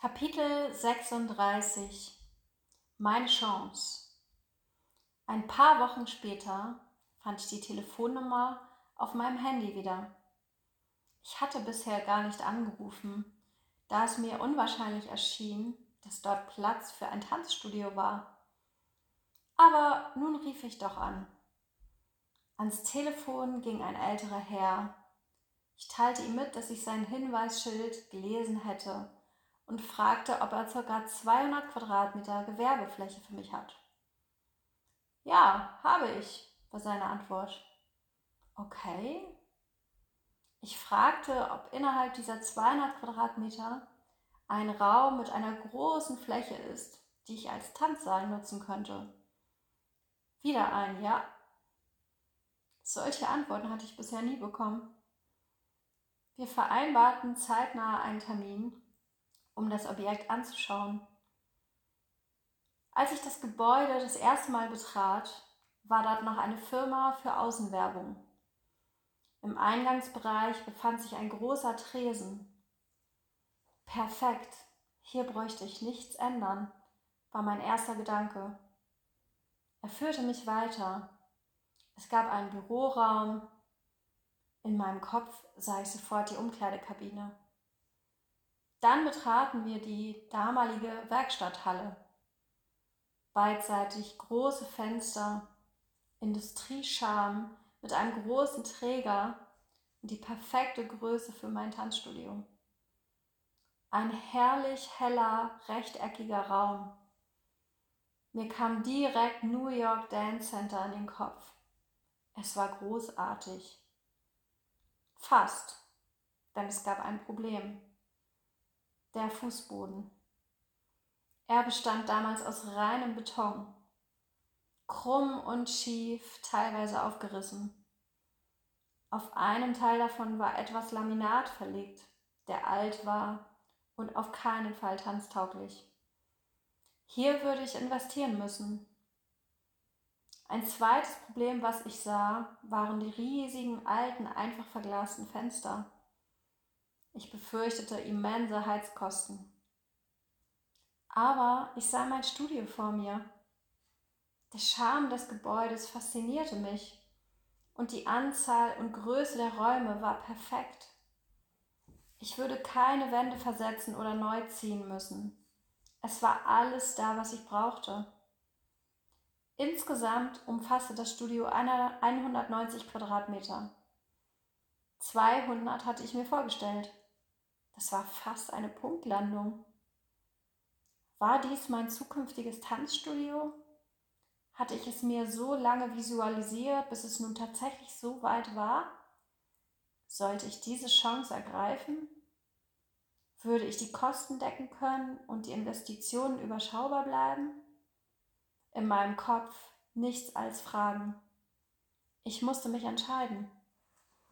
Kapitel 36 Meine Chance Ein paar Wochen später fand ich die Telefonnummer auf meinem Handy wieder. Ich hatte bisher gar nicht angerufen, da es mir unwahrscheinlich erschien, dass dort Platz für ein Tanzstudio war. Aber nun rief ich doch an. Ans Telefon ging ein älterer Herr. Ich teilte ihm mit, dass ich sein Hinweisschild gelesen hätte und fragte, ob er ca. 200 Quadratmeter Gewerbefläche für mich hat. Ja, habe ich, war seine Antwort. Okay. Ich fragte, ob innerhalb dieser 200 Quadratmeter ein Raum mit einer großen Fläche ist, die ich als Tanzsaal nutzen könnte. Wieder ein Ja. Solche Antworten hatte ich bisher nie bekommen. Wir vereinbarten zeitnah einen Termin um das Objekt anzuschauen. Als ich das Gebäude das erste Mal betrat, war dort noch eine Firma für Außenwerbung. Im Eingangsbereich befand sich ein großer Tresen. Perfekt, hier bräuchte ich nichts ändern, war mein erster Gedanke. Er führte mich weiter. Es gab einen Büroraum. In meinem Kopf sah ich sofort die Umkleidekabine. Dann betraten wir die damalige Werkstatthalle. Beidseitig große Fenster, Industriescham mit einem großen Träger und die perfekte Größe für mein Tanzstudio. Ein herrlich heller, rechteckiger Raum. Mir kam direkt New York Dance Center in den Kopf. Es war großartig. Fast, denn es gab ein Problem der Fußboden. Er bestand damals aus reinem Beton, krumm und schief, teilweise aufgerissen. Auf einem Teil davon war etwas Laminat verlegt, der alt war und auf keinen Fall tanztauglich. Hier würde ich investieren müssen. Ein zweites Problem, was ich sah, waren die riesigen, alten, einfach verglasten Fenster. Ich befürchtete immense Heizkosten. Aber ich sah mein Studio vor mir. Der Charme des Gebäudes faszinierte mich und die Anzahl und Größe der Räume war perfekt. Ich würde keine Wände versetzen oder neu ziehen müssen. Es war alles da, was ich brauchte. Insgesamt umfasste das Studio 190 Quadratmeter. 200 hatte ich mir vorgestellt. Das war fast eine Punktlandung. War dies mein zukünftiges Tanzstudio? Hatte ich es mir so lange visualisiert, bis es nun tatsächlich so weit war? Sollte ich diese Chance ergreifen? Würde ich die Kosten decken können und die Investitionen überschaubar bleiben? In meinem Kopf nichts als Fragen. Ich musste mich entscheiden.